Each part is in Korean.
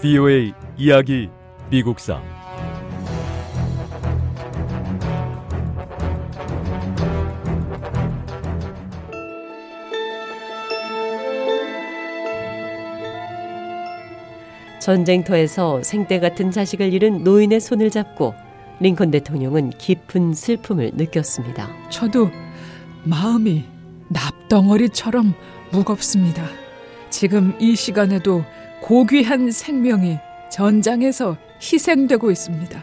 VOA 이야기 미국사 전쟁터에서 생떼 같은 자식을 잃은 노인의 손을 잡고 링컨 대통령은 깊은 슬픔을 느꼈습니다. 저도 마음이 납덩어리처럼 무겁습니다. 지금 이 시간에도 고귀한 생명이 전장에서 희생되고 있습니다.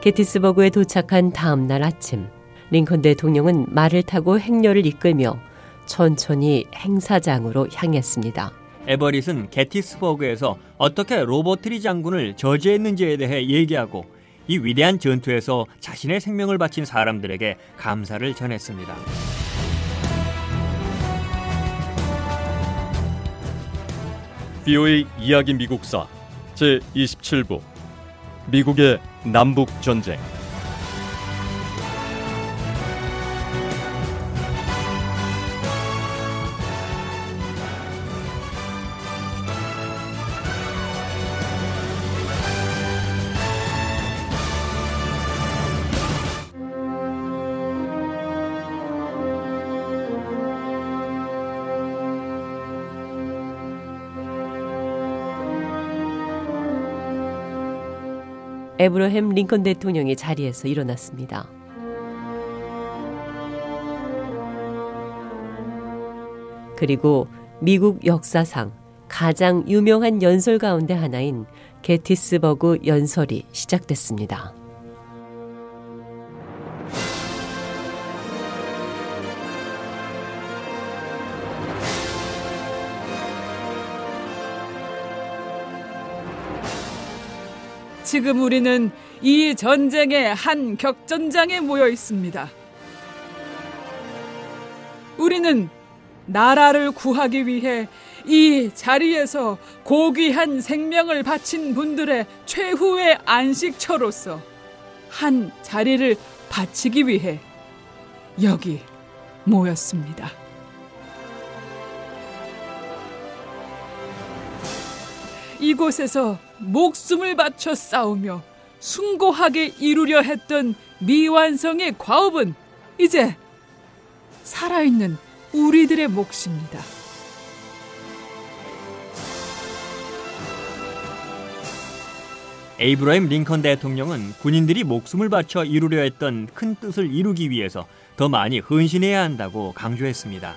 게티스버그에 도착한 다음 날 아침, 링컨 대통령은 말을 타고 행렬을 이끌며 천천히 행사장으로 향했습니다. 에버릿은 게티스버그에서 어떻게 로버트리 장군을 저지했는지에 대해 얘기하고 이 위대한 전투에서 자신의 생명을 바친 사람들에게 감사를 전했습니다. VOA 이야기 미국사 제 27부. 미국의 남북 전쟁 에브러햄 링컨 대통령이 자리에서 일어났습니다. 그리고 미국 역사상 가장 유명한 연설 가운데 하나인 게티스버그 연설이 시작됐습니다. 지금 우리는 이 전쟁의 한 격전장에 모여 있습니다. 우리는 나라를 구하기 위해 이 자리에서 고귀한 생명을 바친 분들의 최후의 안식처로서 한 자리를 바치기 위해 여기 모였습니다. 이곳에서 목숨을 바쳐 싸우며 숭고하게 이루려 했던 미완성의 과업은 이제 살아있는 우리들의 몫입니다. 에이브러임 링컨 대통령은 군인들이 목숨을 바쳐 이루려 했던 큰 뜻을 이루기 위해서 더 많이 헌신해야 한다고 강조했습니다.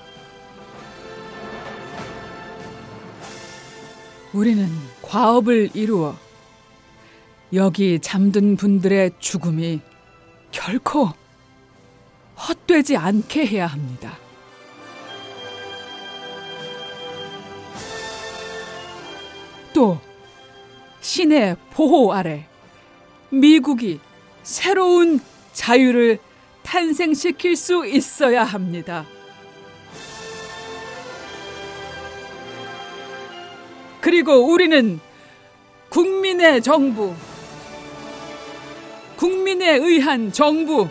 우리는 과업을 이루어 여기 잠든 분들의 죽음이 결코 헛되지 않게 해야 합니다. 또 신의 보호 아래 미국이 새로운 자유를 탄생시킬 수 있어야 합니다. 그리고 우리는 국민의 정부, 국민에 의한 정부,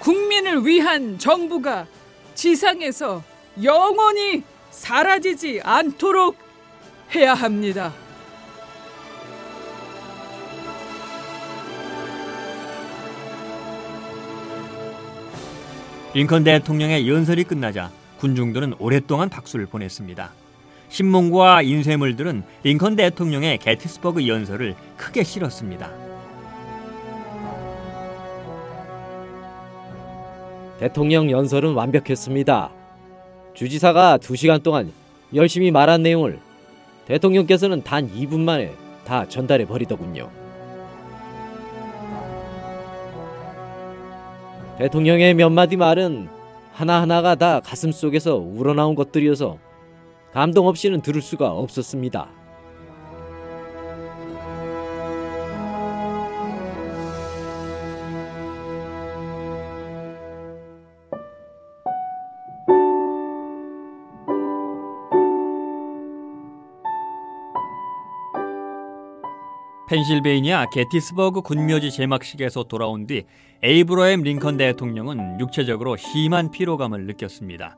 국민을 위한 정부가 지상에서 영원히 사라지지 않도록 해야 합니다. 링컨 대통령의 연설이 끝나자 군중들은 오랫동안 박수를 보냈습니다. 신문과 인쇄물들은 링컨 대통령의 게티스버그 연설을 크게 실었습니다. 대통령 연설은 완벽했습니다. 주지사가 2시간 동안 열심히 말한 내용을 대통령께서는 단 2분 만에 다 전달해 버리더군요. 대통령의 몇 마디 말은 하나하나가 다 가슴 속에서 우러나온 것들이어서 감동 없이는 들을 수가 없었습니다. 펜실베이니아 게티스버그 군묘지 제막식에서 돌아온 뒤 에이브러햄 링컨 대통령은 육체적으로 심한 피로감을 느꼈습니다.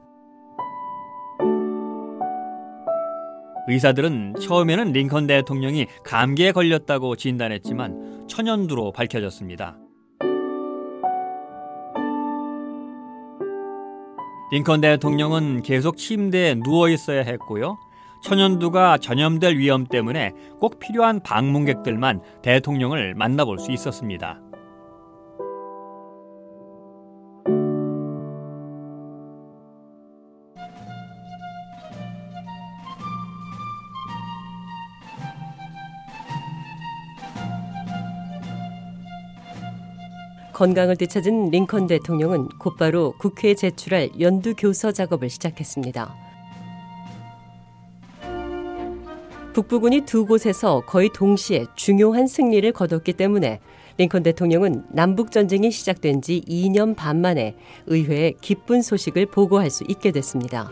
의사들은 처음에는 링컨 대통령이 감기에 걸렸다고 진단했지만 천연두로 밝혀졌습니다. 링컨 대통령은 계속 침대에 누워 있어야 했고요. 천연두가 전염될 위험 때문에 꼭 필요한 방문객들만 대통령을 만나볼 수 있었습니다. 건강을 되찾은 링컨 대통령은 곧바로 국회에 제출할 연두 교서 작업을 시작했습니다. 북부군이 두 곳에서 거의 동시에 중요한 승리를 거뒀기 때문에 링컨 대통령은 남북 전쟁이 시작된 지 2년 반 만에 의회에 기쁜 소식을 보고할 수 있게 됐습니다.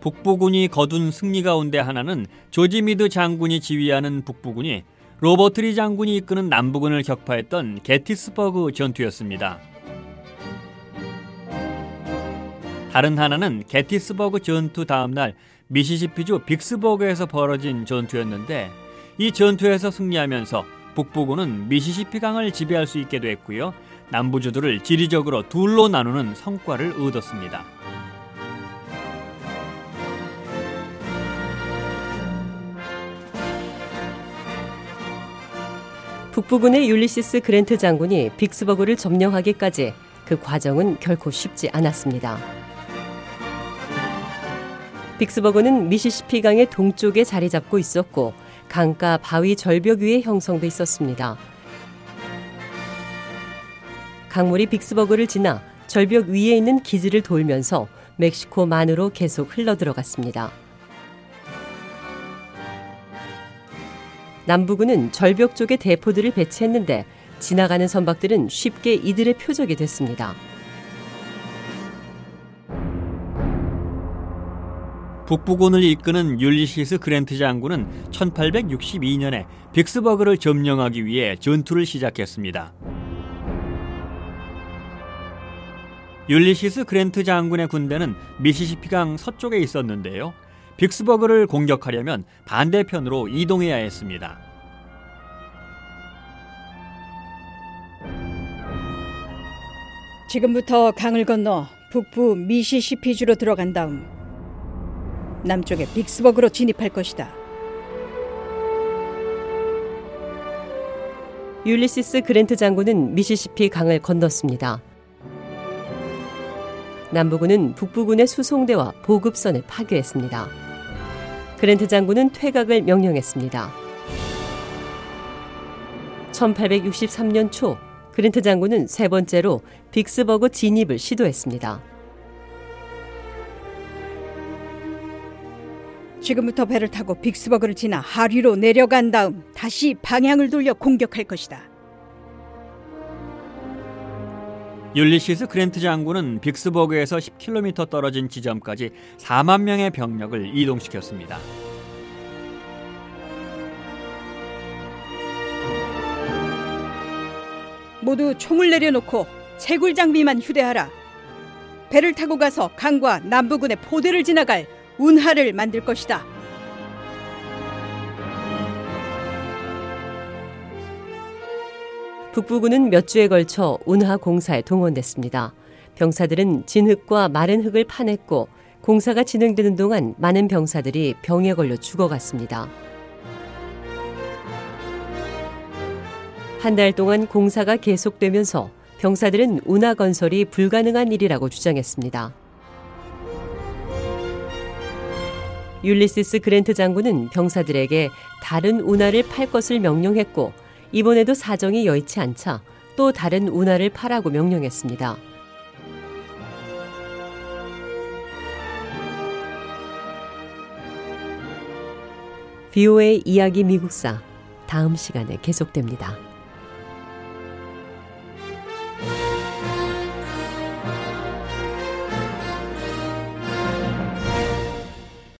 북부군이 거둔 승리 가운데 하나는 조지 미드 장군이 지휘하는 북부군이 로버트 리 장군이 이끄는 남부군을 격파했던 게티스버그 전투였습니다. 다른 하나는 게티스버그 전투 다음 날 미시시피주 빅스버그에서 벌어진 전투였는데 이 전투에서 승리하면서 북부군은 미시시피 강을 지배할 수 있게 됐고요. 남부주들을 지리적으로 둘로 나누는 성과를 얻었습니다. 북부군의 율리시스 그랜트 장군이 빅스버그를 점령하기까지 그 과정은 결코 쉽지 않았습니다. 빅스버그는 미시시피 강의 동쪽에 자리 잡고 있었고 강가 바위 절벽 위에 형성돼 있었습니다. 강물이 빅스버그를 지나 절벽 위에 있는 기지를 돌면서 멕시코만으로 계속 흘러들어갔습니다. 남부군은 절벽 쪽에 대포들을 배치했는데 지나가는 선박들은 쉽게 이들의 표적이 됐습니다. 북부군을 이끄는 율리시스 그랜트 장군은 1862년에 빅스버그를 점령하기 위해 전투를 시작했습니다. 율리시스 그랜트 장군의 군대는 미시시피강 서쪽에 있었는데요. 빅스버그를 공격하려면 반대편으로 이동해야 했습니다. 지금부터 강을 건너 북부 미시시피주로 들어간 다음 남쪽의 빅스버그로 진입할 것이다. 율리시스 그랜트 장군은 미시시피 강을 건넜습니다. 남부군은 북부군의 수송대와 보급선을 파괴했습니다. 그랜트 장군은 퇴각을 명령했습니다. 1863년 초 그랜트 장군은 세 번째로 빅스버그 진입을 시도했습니다. 지금부터 배를 타고 빅스버그를 지나 하류로 내려간 다음 다시 방향을 돌려 공격할 것이다. 율리시스 그랜트 장군은 빅스버그에서 10km 떨어진 지점까지 4만 명의 병력을 이동시켰습니다. 모두 총을 내려놓고 채굴 장비만 휴대하라. 배를 타고 가서 강과 남부군의 포대를 지나갈 운하를 만들 것이다. 북부군은 몇 주에 걸쳐 운하 공사에 동원됐습니다. 병사들은 진흙과 마른 흙을 파냈고 공사가 진행되는 동안 많은 병사들이 병에 걸려 죽어갔습니다. 한 달 동안 공사가 계속되면서 병사들은 운하 건설이 불가능한 일이라고 주장했습니다. 율리시스 그랜트 장군은 병사들에게 다른 운하를 팔 것을 명령했고 이번에도 사정이 여의치 않자 또 다른 운하를 파라고 명령했습니다. 비오의 이야기 미국사 다음 시간에 계속됩니다.